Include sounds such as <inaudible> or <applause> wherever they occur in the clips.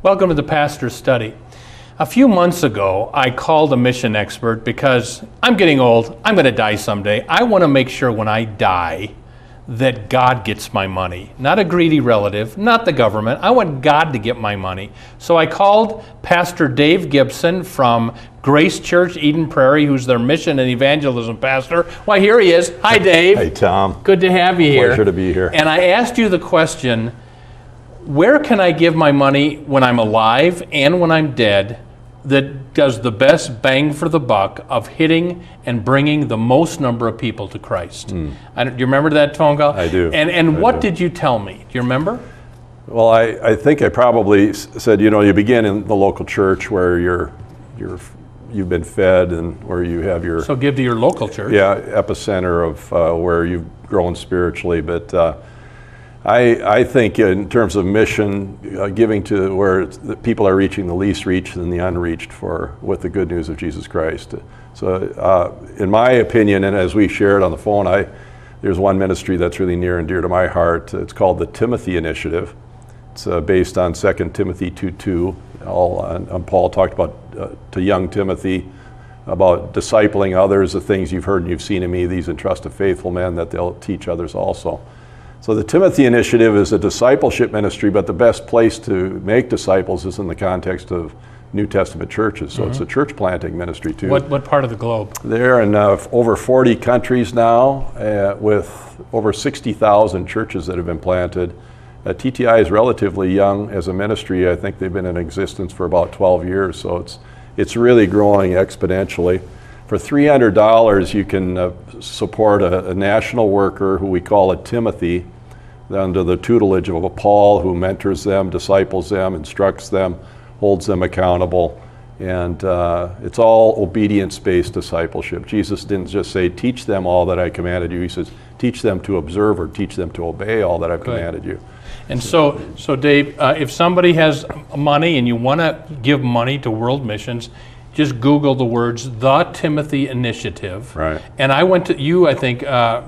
Welcome to the Pastor's Study. A few months ago, I called a mission expert because I'm getting old. I'm going to die someday. I want to make sure when I die that God gets my money, not a greedy relative, not the government. I want God to get my money. So I called Pastor Dave Gibson from Grace Church, Eden Prairie, who's their mission and evangelism pastor. Why, here he is. Hi, Dave. Hey, Tom. Good to have you here. Pleasure to be here. And I asked you the question where can I give my money when I'm alive and when I'm dead that does the best bang for the buck of hitting and bringing the most number of people to Christ? Mm. I, do you remember that phone call? I do. And, and I what do. did you tell me? Do you remember? Well, I, I think I probably said, you know, you begin in the local church where you're, you're, you've been fed and where you have your. So give to your local church. Yeah, epicenter of uh, where you've grown spiritually. But uh, I, I think in terms of mission, uh, giving to where the people are reaching the least reached and the unreached for with the good news of Jesus Christ. So, uh, in my opinion, and as we shared on the phone, I there's one ministry that's really near and dear to my heart. It's called the Timothy Initiative. It's uh, based on 2 Timothy 2:2. All and Paul talked about uh, to young Timothy about discipling others, the things you've heard and you've seen in me. These entrust to faithful men that they'll teach others also. So the Timothy Initiative is a discipleship ministry, but the best place to make disciples is in the context of New Testament churches. So mm-hmm. it's a church planting ministry too. What, what part of the globe? They're in uh, over 40 countries now, uh, with over 60,000 churches that have been planted. Uh, TTI is relatively young as a ministry. I think they've been in existence for about 12 years, so it's it's really growing exponentially. For $300, you can uh, support a, a, national worker who we call a Timothy under the tutelage of a Paul who mentors them, disciples them, instructs them, holds them accountable. And uh, it's all obedience based discipleship. Jesus didn't just say, Teach them all that I commanded you. He says, Teach them to observe or teach them to obey all that I've Good. commanded you. And so, so Dave, uh, if somebody has money and you want to give money to world missions, just Google the words "the Timothy Initiative." Right. And I went to you. I think uh,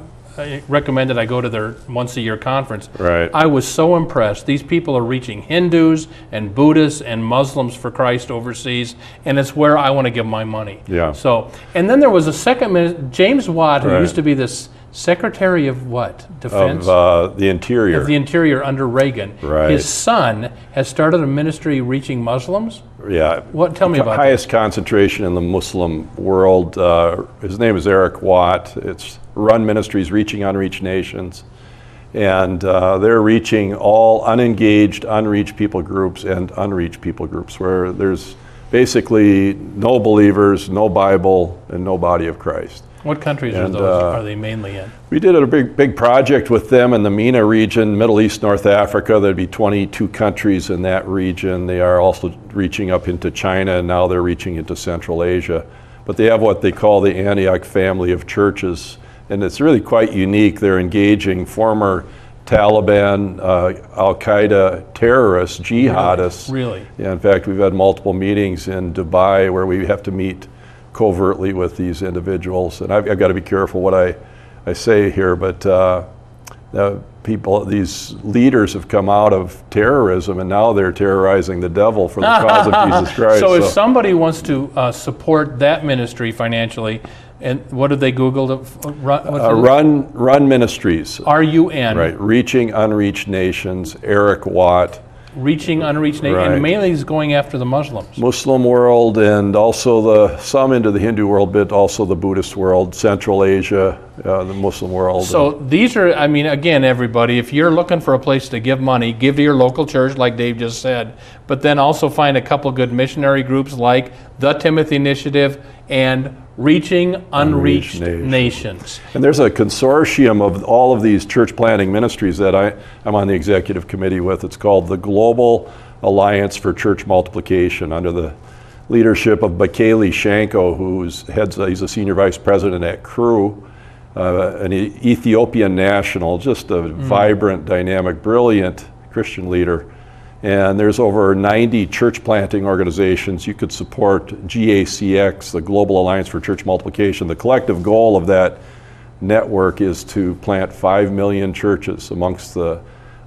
recommended I go to their once a year conference. Right. I was so impressed. These people are reaching Hindus and Buddhists and Muslims for Christ overseas, and it's where I want to give my money. Yeah. So, and then there was a second James Watt, who right. used to be this Secretary of what? Defense? Of uh, the Interior. Of the Interior under Reagan. Right. His son has started a ministry reaching Muslims. Yeah. What? Tell me about the highest that. concentration in the Muslim world. Uh, his name is Eric Watt. It's Run Ministries, Reaching Unreached Nations, and uh, they're reaching all unengaged, unreached people groups and unreached people groups where there's basically no believers, no Bible, and no body of Christ. What countries and, are those? Uh, are they mainly in? We did a big, big project with them in the MENA region, Middle East, North Africa. There'd be 22 countries in that region. They are also reaching up into China, and now they're reaching into Central Asia. But they have what they call the Antioch family of churches, and it's really quite unique. They're engaging former Taliban, uh, Al Qaeda terrorists, jihadists. Really? Yeah, in fact, we've had multiple meetings in Dubai where we have to meet covertly with these individuals. And I've, I've got to be careful what I, I say here, but uh, people, these leaders have come out of terrorism and now they're terrorizing the devil for the cause of <laughs> Jesus Christ. So, if somebody wants to uh, support that ministry financially, and what did they Google? To, uh, run, uh, run, run Ministries. R U N. Right. Reaching Unreached Nations. Eric Watt reaching unreached nations, right. and mainly he's going after the Muslims. Muslim world, and also the some into the Hindu world, but also the Buddhist world, Central Asia, uh, the Muslim world. So these are, I mean, again, everybody, if you're looking for a place to give money, give to your local church, like Dave just said, but then also find a couple good missionary groups like the Timothy Initiative and Reaching Unreached, Unreached Nations. Nations. And there's a consortium of all of these church planting ministries that I, I'm on the executive committee with. It's called the Global Alliance for Church Multiplication under the leadership of Bekele Shanko, who's heads, he's a senior vice president at Cru, uh, an Ethiopian national, just a vibrant, dynamic, brilliant Christian leader. And there's over 90 church planting organizations. You could support GACX, the Global Alliance for Church Multiplication. The collective goal of that network is to plant 5 million churches amongst the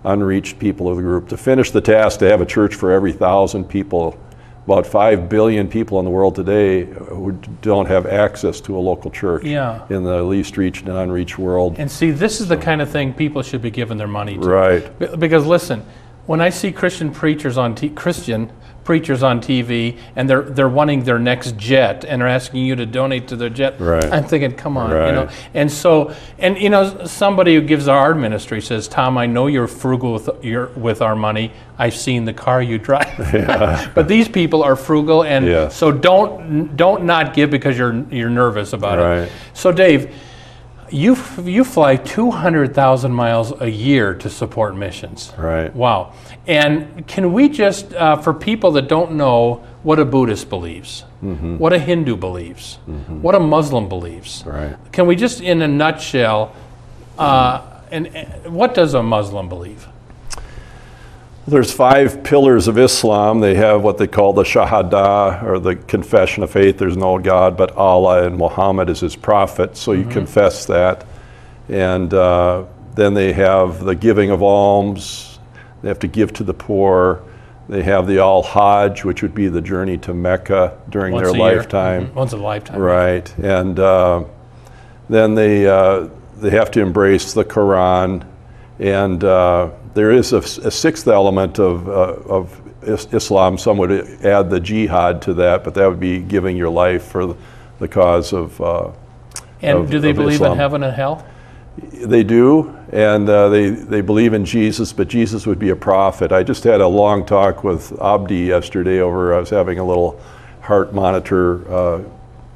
unreached people of the group. To finish the task, to have a church for every thousand people. About 5 billion people in the world today who don't have access to a local church Yeah. in the least reached and unreached world. And see, this is the kind of thing people should be giving their money to. Right. Because listen, when I see Christian preachers on t- Christian preachers on TV and they're they're wanting their next jet and they're asking you to donate to their jet, Right. I'm thinking, come on, you know. And so, and you know, somebody who gives our ministry says, Tom, I know you're frugal with your with our money. I've seen the car you drive. <laughs> <laughs> but these people are frugal, and so don't don't not give because you're you're nervous about it. Right. So, Dave. You, f- you fly 200,000 miles a year to support missions. Right. Wow. And can we just, uh, for people that don't know what a Buddhist believes, Mm-hmm. what a Hindu believes, what a Muslim believes, Right. can we just, in a nutshell, uh, and, and what does a Muslim believe? There's five pillars of Islam. They have what they call the Shahada, or the confession of faith. There's no God but Allah, and Muhammad is his prophet. So you confess that. And uh, then they have the giving of alms. They have to give to the poor. They have the Al Hajj, which would be the journey to Mecca during Once their lifetime. Mhm. Once a lifetime. Right, and uh, then they uh, they have to embrace the Quran, and uh, there is a, a sixth element of uh, of is- Islam. Some would add the jihad to that, but that would be giving your life for the, cause of. Uh, And Of- do they believe in heaven and hell? they do, and uh, they they believe in Jesus, but Jesus would be a prophet. I just had a long talk with Abdi yesterday. Over, I was having a little heart monitor uh,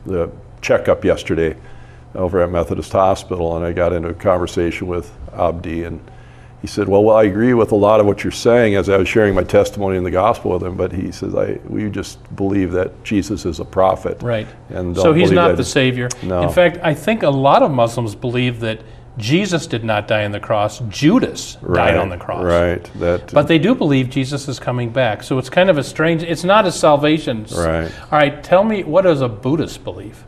the checkup yesterday over at Methodist Hospital, and I got into a conversation with Abdi, and he said, "Well, well, I agree with a lot of what you're saying." As I was sharing my testimony in the gospel with him, but he says, "I we just believe that Jesus is a prophet, Right. And So he's not that- the Savior. No. In fact, I think a lot of Muslims believe that Jesus did not die on the cross, Judas died on the cross. right? That But they do believe Jesus is coming back. So it's kind of a strange, it's not a salvation. Right. All right, tell me, what does a Buddhist believe?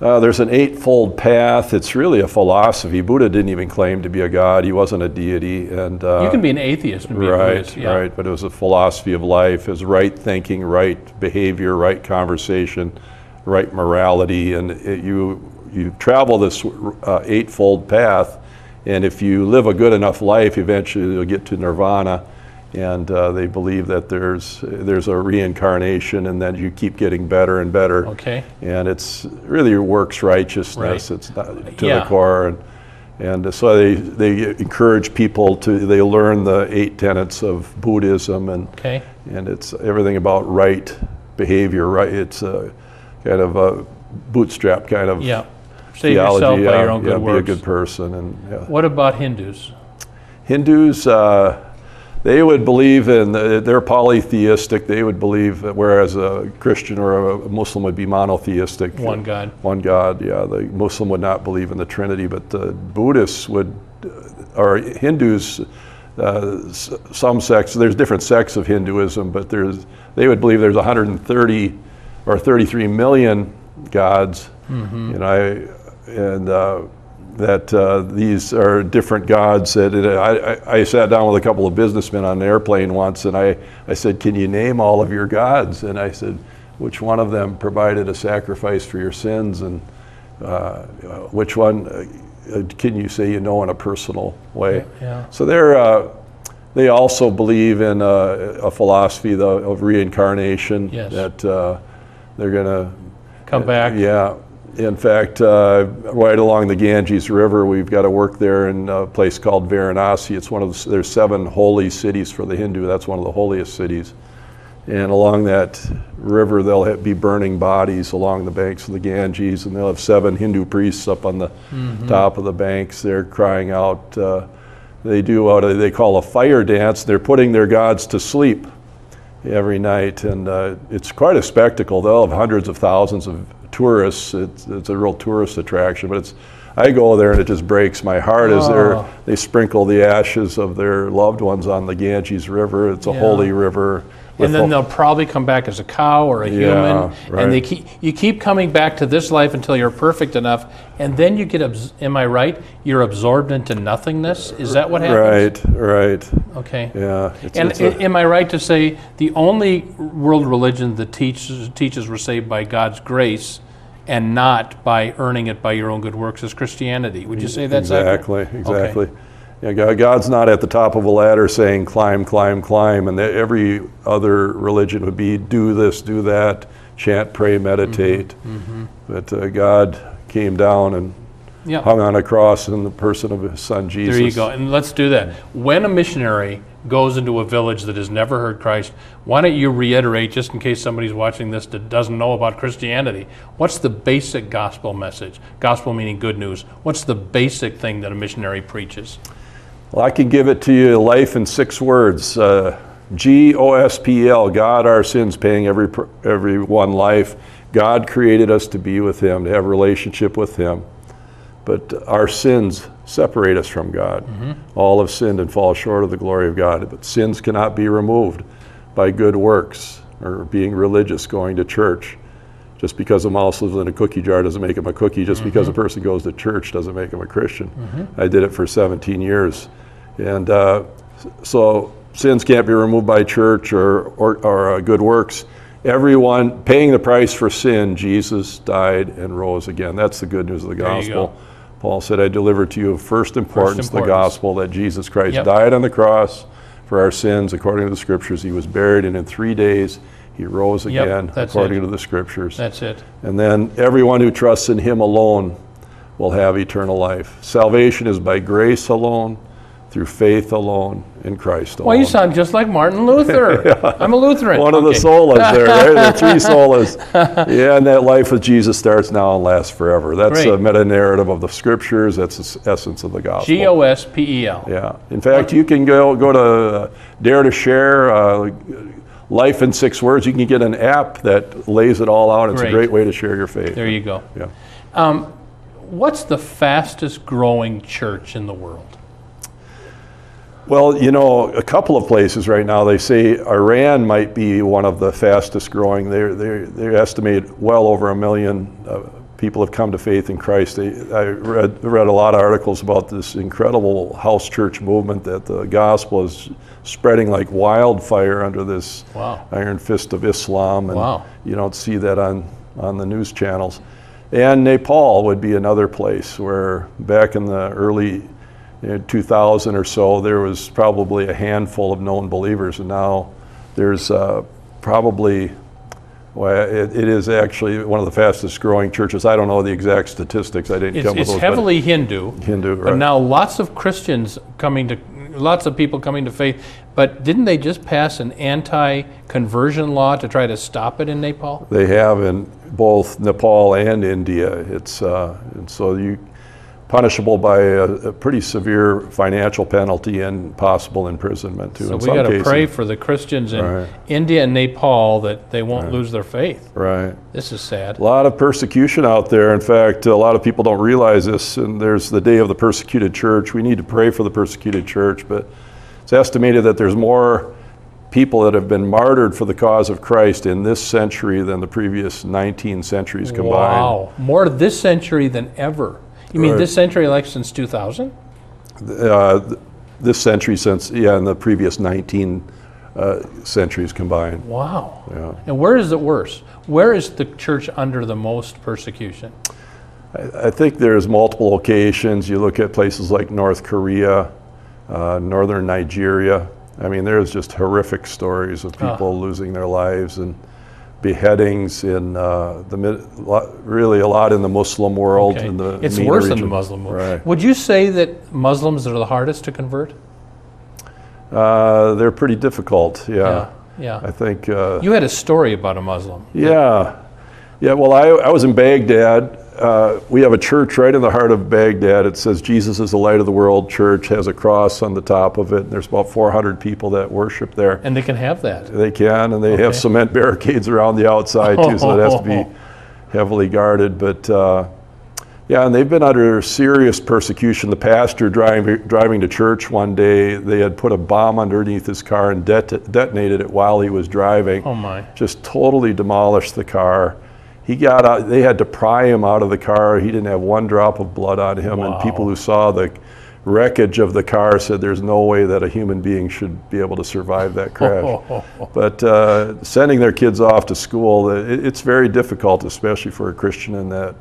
Uh, there's an eightfold path. It's really a philosophy. Buddha didn't even claim to be a god. He wasn't a deity, and uh, You can be an atheist and be a right, Buddhist. Yeah. right. But it was a philosophy of life: is right thinking, right behavior, right conversation, right morality, and it, you you travel this uh, eightfold path. And if you live a good enough life, eventually you'll get to nirvana. And uh, they believe that there's there's a reincarnation, and that you keep getting better and better Okay. and it's really works righteousness. Right. It's not to Yeah. the core, and and so they they encourage people to they learn the eight tenets of Buddhism, and Okay. and it's everything about right behavior. Right, it's a kind of a bootstrap kind of Yeah. Save theology. yourself by yeah, your own yeah, good be a good person, and yeah. What about Hindus? Hindus, uh, they would believe in, they're polytheistic. They would believe, whereas a Christian or a Muslim would be monotheistic. One God. One God, yeah. The Muslim would not believe in the Trinity, but the Buddhists would, or Hindus, uh, some sects, there's different sects of Hinduism, but there's, they would believe there's 130 or 33 million gods. You know, I, and uh, that uh, these are different gods. That it, I, I, I sat down with a couple of businessmen on an airplane once, and I, I said, "Can you name all of your gods?" And I said, "Which one of them provided a sacrifice for your sins, and uh, which one uh, can you say you know in a personal way?" Yeah. So they're. Uh, they also believe in uh, a philosophy of reincarnation. Yes. That uh, they're going to Come back. yeah, in fact, uh, right along the Ganges River, we've got to work there in a place called Varanasi. It's one of the, there's seven holy cities for the Hindu. That's one of the holiest cities. And along that river, they'll be burning bodies along the banks of the Ganges, and they'll have seven Hindu priests up on the top of the banks. They're crying out. Uh, they do what they call a fire dance. They're putting their gods to sleep every night, and uh, it's quite a spectacle. They'll have hundreds of thousands of tourists. It's, it's a real tourist attraction, but it's. I go there and it just breaks my heart as they're, Oh. they sprinkle the ashes of their loved ones on the Ganges River. It's a Yeah. holy river. And then they'll probably come back as a cow or a Yeah, human, and they keep you keep coming back to this life until you're perfect enough, and then you get. Am I right? You're absorbed into nothingness. Is that what happens? Right, right. Okay. Yeah. It's, And it's a- am I right to say the only world religion that teaches teaches we're saved by God's grace and not by earning it by your own good works as Christianity? Would you say that's accurate? exactly, Okay. exactly. Yeah, God's not at the top of a ladder saying climb, climb, climb, and that every other religion would be do this, do that, chant, pray, meditate. Mm-hmm. But uh, God came down and Yeah. hung on a cross in the person of His Son Jesus. There you go. And let's do that. When a missionary goes into a village that has never heard Christ, why don't you reiterate, just in case somebody's watching this that doesn't know about Christianity, what's the basic gospel message? Gospel meaning good news. What's the basic thing that a missionary preaches? Well, I can give it to you life in six words. Uh, G O S P L, God, our sins, paying every every one life. God created us to be with Him, to have a relationship with Him. But our sins separate us from God. All have sinned and fall short of the glory of God. But sins cannot be removed by good works or being religious, going to church. Just because a mouse lives in a cookie jar doesn't make him a cookie. Just because a person goes to church doesn't make him a Christian. I did it for 17 years. And uh, so sins can't be removed by church or, or, or uh, good works. Everyone paying the price for sin, Jesus died and rose again. That's the good news of the gospel. go. Paul said, I delivered to you of first importance, the importance. gospel that Jesus Christ Yep. died on the cross for our sins according to the scriptures. He was buried, and in three days he rose again that's according it. to the scriptures. That's it. And then everyone who trusts in him alone will have eternal life. Salvation is by grace alone, through faith alone, in Christ alone. Well, you sound just like Martin Luther. <laughs> I'm a Lutheran. One of the solas there, right? The <laughs> three solas. Yeah, and that life with Jesus starts now and lasts forever. That's Great. a meta narrative of the scriptures. That's the essence of the gospel. G O S P E L. Yeah. In fact, you can go go to uh, Dare to Share. Uh, Life in six words. You can get an app that lays it all out. It's Great. a great way to share your faith. There you go. Yeah. What's the fastest growing church in the world? Well, you know, a couple of places right now, they say Iran might be one of the fastest growing. They they they estimate well over a million uh, people have come to faith in Christ. They, I read read a lot of articles about this incredible house church movement that the gospel is spreading like wildfire under this Wow. iron fist of Islam, and Wow. you don't see that on on the news channels. And Nepal would be another place where back in the early know, 2000 or so, there was probably a handful of known believers, and now there's uh, probably, well, it, it is actually one of the fastest growing churches. I don't know the exact statistics. I didn't It's, come with it's those. but heavily Hindu. Hindu, But now lots of Christians coming to, lots of people coming to faith. But didn't they just pass an anti-conversion law to try to stop it in Nepal? They have in both Nepal and India. It's uh, and so you punishable by a, a pretty severe financial penalty and possible imprisonment too. So in we got to pray for the Christians in Right. India and Nepal that they won't lose their faith. Right. This is sad. A lot of persecution out there. In fact, a lot of people don't realize this. And there's the day of the persecuted church. We need to pray for the persecuted church, but it's estimated that there's more people that have been martyred for the cause of Christ in this century than the previous 19 centuries combined. Wow, more this century than ever. You mean this century, like since 2000? Uh, this century since, yeah, in the previous 19 uh, centuries combined. Wow. Yeah. And where is it worse? Where is the church under the most persecution? I think there's multiple locations. You look at places like North Korea, uh, northern Nigeria. I mean, there's just horrific stories of people losing their lives. And beheadings in uh, the mid, really a lot in the Muslim world. Okay. In the it's worse in the. Muslim world. Right. Would you say that Muslims are the hardest to convert? Uh, they're pretty difficult. Yeah, Yeah. I think. Uh, You had a story about a Muslim. Yeah. Yeah, well, I, I was in Baghdad. Uh, we have a church right in the heart of Baghdad. It says Jesus is the light of the world church, has a cross on the top of it. And there's about 400 people that worship there. And they can have that. They can, and they have cement barricades around the outside too, so it has to be <laughs> heavily guarded. But uh, yeah, and they've been under serious persecution. The pastor driving driving to church one day, they had put a bomb underneath his car and det- detonated it while he was driving Oh my. just totally demolished the car. He got out, they had to pry him out of the car. He didn't have one drop of blood on him. Wow. And people who saw the wreckage of the car said there's no way that a human being should be able to survive that crash. <laughs> but uh, sending their kids off to school, it, it's very difficult, especially for a Christian in that,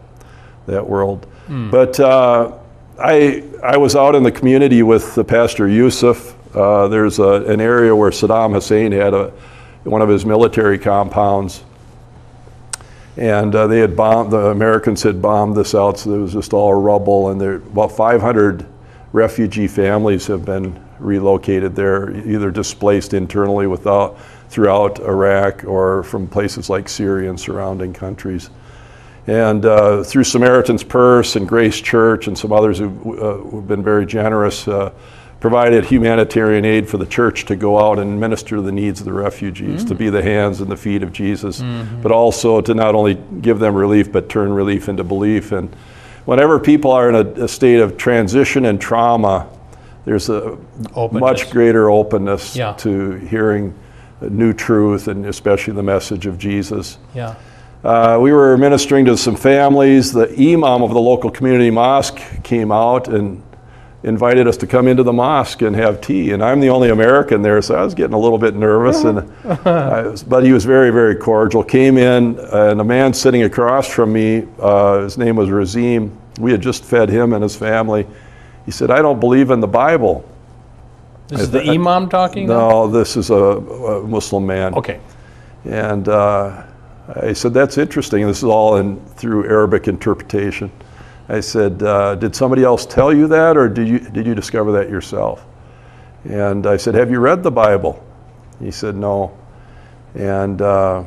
that world. But uh, I, I was out in the community with the Pastor Yusuf. Uh, there's a, an area where Saddam Hussein had a, one of his military compounds. And uh, they had bombed, the Americans had bombed this out, so it was just all rubble. And there, about 500 refugee families have been relocated there, either displaced internally without, throughout Iraq or from places like Syria and surrounding countries. And uh, through Samaritan's Purse and Grace Church and some others who've, uh, who've been very generous, uh, provided humanitarian aid for the church to go out and minister to the needs of the refugees, to be the hands and the feet of Jesus, but also to not only give them relief, but turn relief into belief. And whenever people are in a, a state of transition and trauma, there's a Openness. much greater openness Yeah. to hearing new truth and especially the message of Jesus. Yeah. Uh, we were ministering to some families. The imam of the local community mosque came out and invited us to come into the mosque and have tea. And I'm the only American there, so I was getting a little bit nervous. And <laughs> was, but he was very, very cordial. Came in, and a man sitting across from me, uh, his name was Razim. We had just fed him and his family. He said, "I don't believe in the Bible." This is the imam talking? No, this is a, a Muslim man. Okay. And uh, I said, that's interesting. This is all in through Arabic interpretation. I said, uh, did somebody else tell you that, or did you, did you discover that yourself? And I said, have you read the Bible? He said, no. And uh,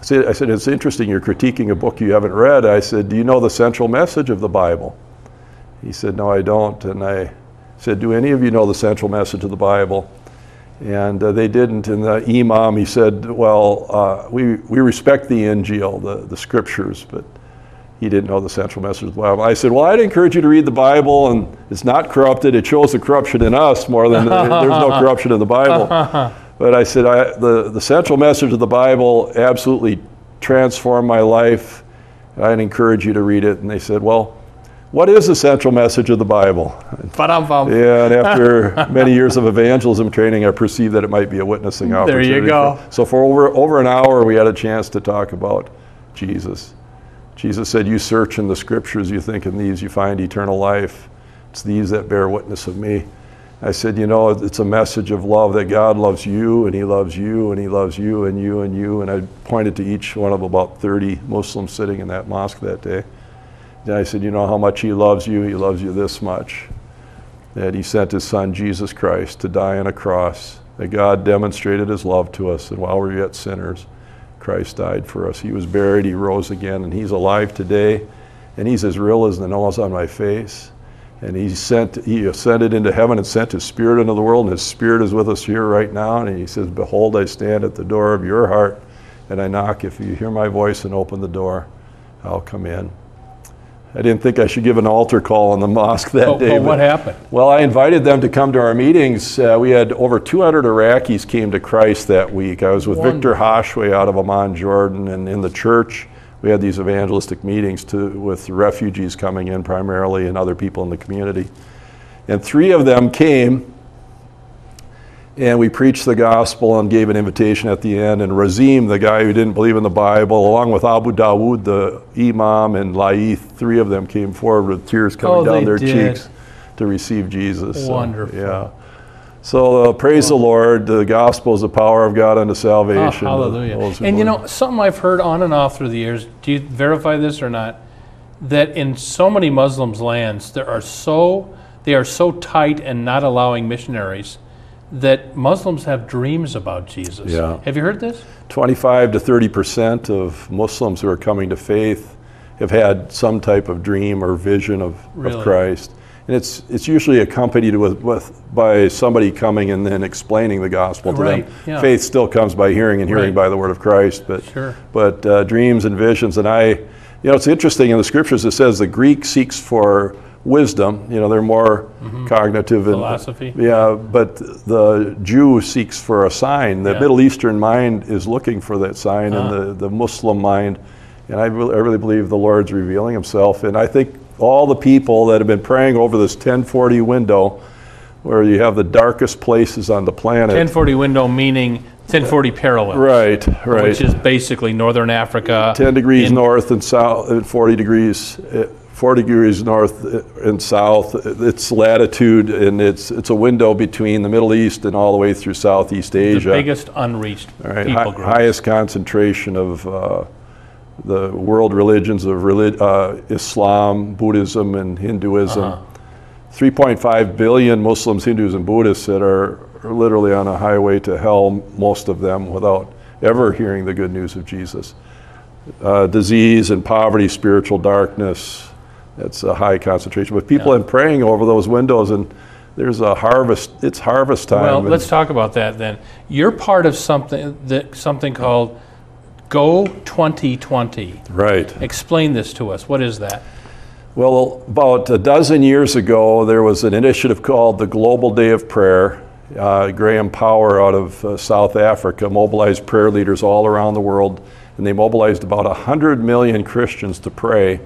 I said, it's interesting, you're critiquing a book you haven't read. I said, do you know the central message of the Bible? He said, no, I don't. And I said, do any of you know the central message of the Bible? And uh, they didn't. And the imam, he said, well, uh, we, we respect the Injil, the, the scriptures, but he didn't know the central message of the Bible. I said, well, I'd encourage you to read the Bible, and it's not corrupted. It shows the corruption in us more than <laughs> there's no corruption in the Bible. <laughs> But I said, I, the, the central message of the Bible absolutely transformed my life. I'd encourage you to read it. And they said, well, what is the central message of the Bible? Yeah, and after <laughs> many years of evangelism training, I perceived that it might be a witnessing opportunity. There you go. so for over over an hour, we had a chance to talk about Jesus. Jesus said, "You search in the Scriptures, you think in these you find eternal life. It's these that bear witness of me." I said, "You know, it's a message of love that God loves you, and He loves you, and He loves you, and you, and you." And I pointed to each one of about 30 Muslims sitting in that mosque that day. And I said, You know how much He loves you? He loves you this much. That He sent His Son, Jesus Christ, to die on a cross. That God demonstrated His love to us. And while we were yet sinners, Christ died for us. He was buried, He rose again, and He's alive today. And He's as real as the nose on my face. And He sent, He ascended into heaven and sent His Spirit into the world, and His Spirit is with us here right now. And He says, Behold, I stand at the door of your heart, and I knock. If you hear my voice and open the door, I'll come in. I didn't think I should give an altar call in the mosque that day. but what happened? Well, I invited them to come to our meetings. Uh, we had over 200 Iraqis came to Christ that week. I was with Victor Hashweh out of Amman, Jordan, and in the church we had these evangelistic meetings to, with refugees coming in primarily and other people in the community. And three of them came, and we preached the gospel and gave an invitation at the end. And Razim, the guy who didn't believe in the Bible, along with Abu Dawood, the imam, and Laith, three of them came forward with tears coming Oh, down their did. cheeks to receive Jesus. So, Wonderful. yeah. So uh, praise the Lord. The gospel is the power of God unto Oh, salvation. hallelujah. Those who And you know, something I've heard on and off through the years, do you verify this or not? That in so many Muslims' lands, there are so they are so tight and not allowing missionaries that Muslims have dreams about Jesus. Yeah. Have you heard this? 25 to 30 percent of Muslims who are coming to faith have had some type of dream or vision of, Really? of Christ. And it's, it's usually accompanied with, with by somebody coming and then explaining the gospel to Right, them. yeah. Faith still comes by hearing and hearing Right. by the word of Christ, but, Sure. but uh, dreams and visions. And I, you know, it's interesting in the scriptures it says the Greek seeks for wisdom. You know, they're more cognitive and Mm-hmm. Philosophy. yeah, but the Jew seeks for a sign. The Yeah. Middle Eastern mind is looking for that sign, Ah. and the, the Muslim mind. And I really, I really believe the Lord's revealing Himself. And I think all the people that have been praying over this 1040 window, where you have the darkest places on the planet. 1040 window meaning 1040 parallel. right, right. Which is basically northern Africa. 10 degrees in- north and south, and 40 degrees, uh, 40 degrees north and south. It's latitude, and it's it's a window between the Middle East and all the way through Southeast Asia. The biggest unreached right, people hi- group. highest concentration of uh, the world religions of relig- uh, Islam, Buddhism, and Hinduism. Uh-huh. 3.5 billion Muslims, Hindus, and Buddhists that are, are literally on a highway to hell, most of them without ever hearing the good news of Jesus. Uh, disease and poverty, spiritual darkness, that's a high concentration. But people Yeah. are praying over those windows, and there's a harvest, it's harvest time. Well, let's talk about that then. You're part of something that something called Go 2020. right. Explain this to us. What is that? Well, about a dozen years ago, there was an initiative called the Global Day of Prayer. Uh, Graham Power out of uh, South Africa mobilized prayer leaders all around the world, and they mobilized about 100 million Christians to pray.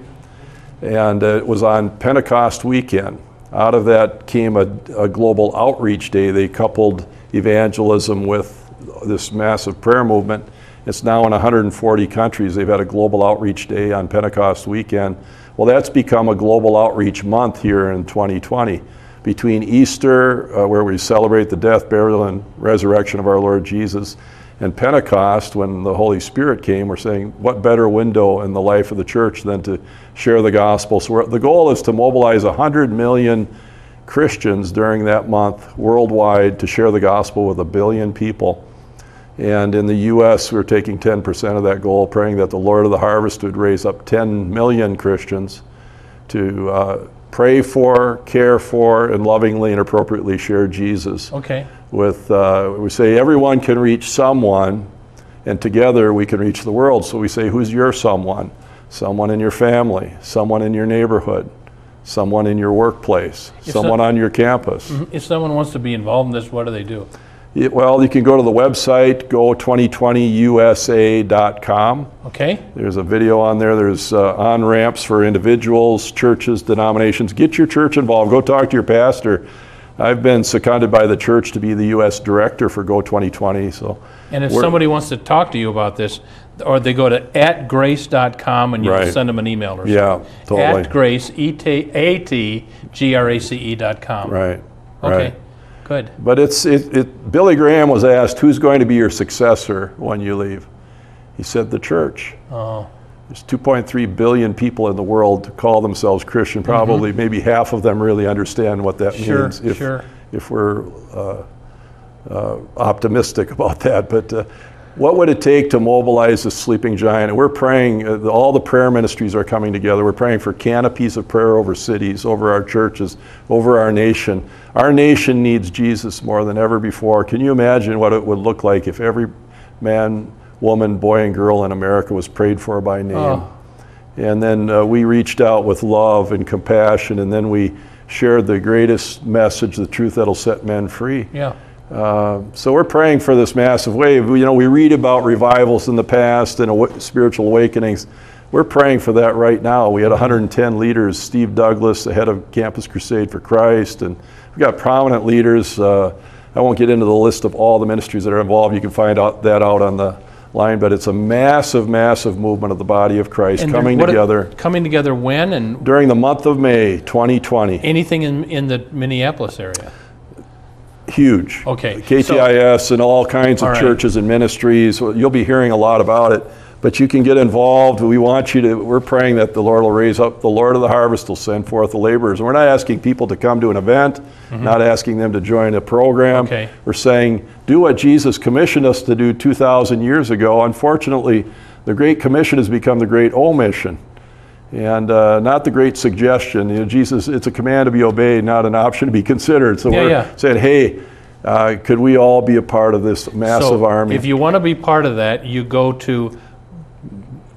And it was on Pentecost weekend. Out of that came a, a global outreach day. They coupled evangelism with this massive prayer movement. It's now in 140 countries. They've had a global outreach day on Pentecost weekend. Well, that's become a global outreach month here in 2020. Between Easter, uh, where we celebrate the death, burial, and resurrection of our Lord Jesus, and Pentecost, when the Holy Spirit came, we're saying, what better window in the life of the church than to share the gospel? So the goal is to mobilize 100 million Christians during that month worldwide to share the gospel with a billion people. And in the U.S., we're taking 10% of that goal, praying that the Lord of the harvest would raise up 10 million Christians to uh, pray for, care for, and lovingly and appropriately share Jesus Okay. With, uh, we say everyone can reach someone, and together we can reach the world. So we say, who's your someone? Someone in your family, someone in your neighborhood, someone in your workplace, someone on your campus. If someone wants to be involved in this, what do they do? Yeah, well, you can go to the website, go2020usa.com. Okay. There's a video on there. There's uh, on ramps for individuals, churches, denominations. Get your church involved. Go talk to your pastor. I've been seconded by the church to be the U.S. director for Go 2020. So, And if somebody wants to talk to you about this, or they go to atgrace.com and you Right. can send them an email or something. yeah, totally. At grace, E dot com. right, Okay. right. Good. But it's it, it. Billy Graham was asked, "Who's going to be your successor when you leave?" He said, "The church." Oh, There's 2.3 billion people in the world to call themselves Christian. Probably, maybe half of them really understand what that Mm-hmm. Sure, means. If, sure. if we're uh, uh, optimistic about that, but uh, what would it take to mobilize the sleeping giant? And we're praying. Uh, all the prayer ministries are coming together. We're praying for canopies of prayer over cities, over our churches, over our nation. Our nation needs Jesus more than ever before. Can you imagine what it would look like if every man, woman, boy, and girl in America was prayed for by name? Oh. And then uh, we reached out with love and compassion, and then we shared the greatest message, the truth that'll set men free. yeah. Uh, so we're praying for this massive wave. You know, we read about revivals in the past and awa- spiritual awakenings. We're praying for that right now. We had 110 leaders. Steve Douglass, the head of Campus Crusade for Christ, and we've got prominent leaders. Uh, I won't get into the list of all the ministries that are involved. You can find out that out on the line, but it's a massive, massive movement of the body of Christ And coming together Coming together when and during the month of May 2020. anything in, in the Minneapolis area? Huge. Okay, KTIS and all kinds of All right. churches and ministries. You'll be hearing a lot about it, but you can get involved. We want you to. We're praying that the Lord will raise up. The Lord of the harvest will send forth the laborers. We're not asking people to come to an event, not asking them to join a program. Mm-hmm. Okay. We're saying do what Jesus commissioned us to do 2,000 years ago. Unfortunately, the Great Commission has become the Great Omission and uh, not the great suggestion. You know, Jesus, it's a command to be obeyed, not an option to be <laughs> considered. So Yeah, we're yeah. saying, hey, uh, could we all be a part of this massive so army? if you want to be part of that, you go to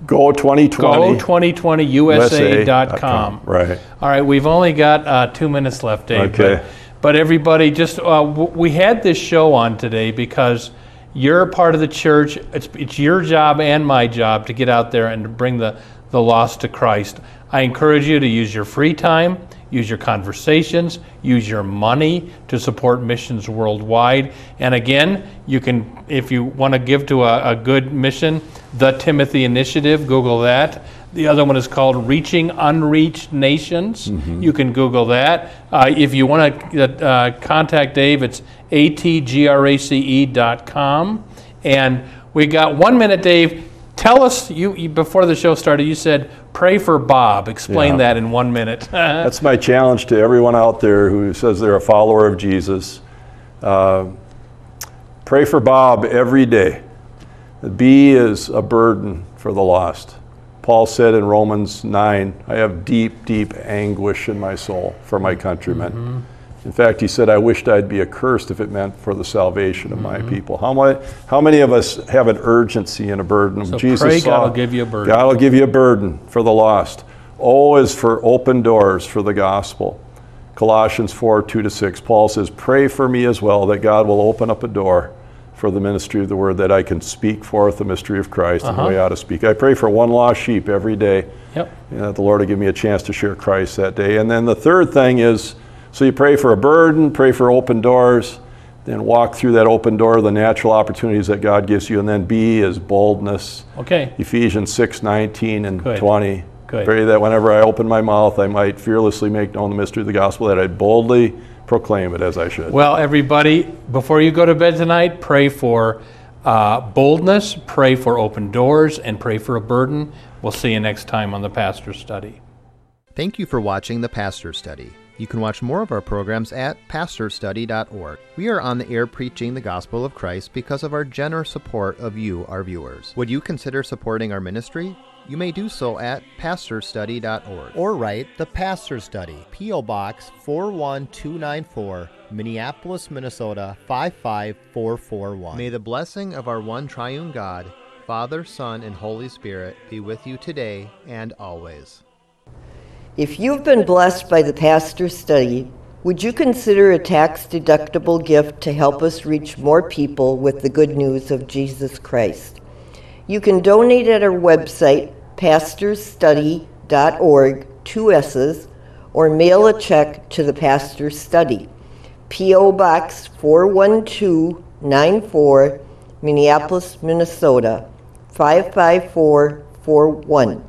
Go 2020. go2020usa.com. Right. All right, we've only got uh, two minutes left, Dave. Okay. But, but everybody, just uh, w- we had this show on today because you're a part of the church. It's, it's your job and my job to get out there and to bring the, the lost to Christ. I encourage you to use your free time, use your conversations, use your money to support missions worldwide. And again, you can, if you want to give to a, a good mission, the Timothy Initiative, Google that. The other one is called Reaching Unreached Nations. You can Google that. Uh, if you want to uh, contact Dave, it's atgrace.com. And we got one minute, Dave. Tell us, you, you before the show started, you said pray for Bob. Explain Yeah. that in one minute. <laughs> That's my challenge to everyone out there who says they're a follower of Jesus. Uh, pray for Bob every day. B is a burden for the lost. Paul said in Romans 9, I have deep, deep anguish in my soul for my countrymen. Mm-hmm. In fact, he said, I wished I'd be accursed if it meant for the salvation of my mm-hmm. people. How, many, how many of us have an urgency and a burden? So Jesus pray saw- God will give you a burden. God will give you a burden for the lost. O is for open doors for the gospel. Colossians 4 2 to 6. Paul says, Pray for me as well that God will open up a door for the ministry of the word, that I can speak forth the mystery of Christ and the way uh-huh. I ought to speak. I pray for one lost sheep every day, yep. and that the Lord will give me a chance to share Christ that day. And then the third thing is so you pray for a burden, pray for open doors, then walk through that open door, the natural opportunities that God gives you. And then B is boldness. Okay. Ephesians 6 19 and Good. 20. Good. Pray that whenever I open my mouth, I might fearlessly make known the mystery of the gospel, that I boldly proclaim it as I should. Well, everybody, before you go to bed tonight, pray for uh, boldness, pray for open doors, and pray for a burden. We'll see you next time on the Pastor Study. Thank you for watching the Pastor Study. You can watch more of our programs at pastorstudy.org. We are on the air preaching the gospel of Christ because of our generous support of you, our viewers. Would you consider supporting our ministry? You may do so at pastorstudy.org or write The Pastor Study, P.O. Box 41294, Minneapolis, Minnesota 55441. May the blessing of our one triune God, Father, Son, and Holy Spirit be with you today and always. If you've been blessed by the pastor's study, would you consider a tax deductible gift to help us reach more people with the good news of Jesus Christ? You can donate at our website, pastorsstudy.org, two S's, or mail a check to the Pastor's Study, P.O. Box 41294, Minneapolis, Minnesota 55441.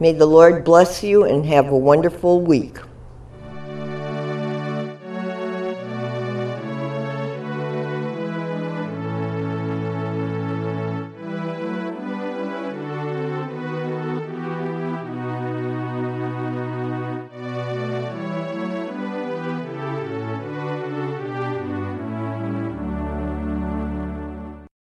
May the Lord bless you and have a wonderful week.